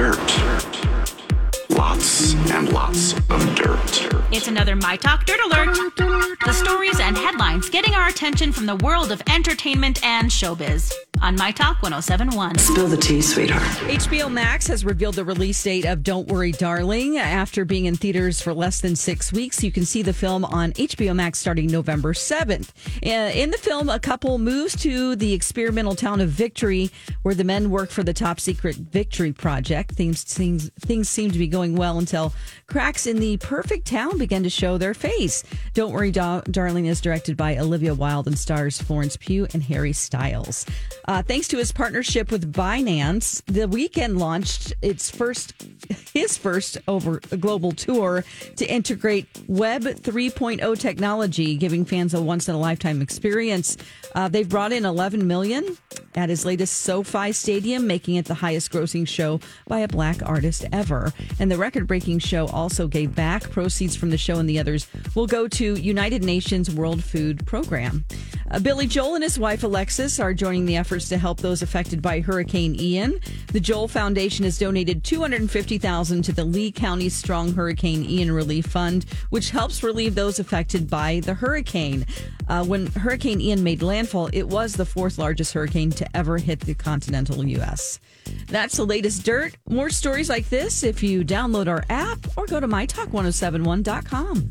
dirt. Lots and lots of dirt. It's another My Talk Dirt Alert. The stories and headlines getting our attention from the world of entertainment and showbiz on My Talk 1071. Spill the tea, sweetheart. HBO Max has revealed the release date of Don't Worry, Darling. After being in theaters for less than six weeks, you can see the film on HBO Max starting November 7th. Uh, In the film, a couple moves to the experimental town of Victory, where the men work for the top secret Victory Project. Things, things, things seem to be going well until cracks in the perfect town begin to show their face. Don't Worry, Darling is directed by Olivia Wilde and stars Florence Pugh and Harry Styles. Uh, thanks to his partnership with Binance, the Weeknd launched its first, his first over global tour to integrate Web 3.0 technology, giving fans a once in a lifetime experience. Uh, they've brought in 11 million at his latest SoFi Stadium, making it the highest grossing show by a black artist ever. And the record breaking show also gave back. Proceeds from the show and the others will go to United Nations World Food Program. Uh, Billy Joel and his wife Alexis are joining the efforts to help those affected by Hurricane Ian. The Joel Foundation has donated 250,000 to the Lee County Strong Hurricane Ian Relief Fund, which helps relieve those affected by the hurricane. Uh, when Hurricane Ian made landfall, it was the fourth largest hurricane to ever hit the continental U.S. That's the latest dirt. More stories like this if you download our app or go to mytalk1071.com.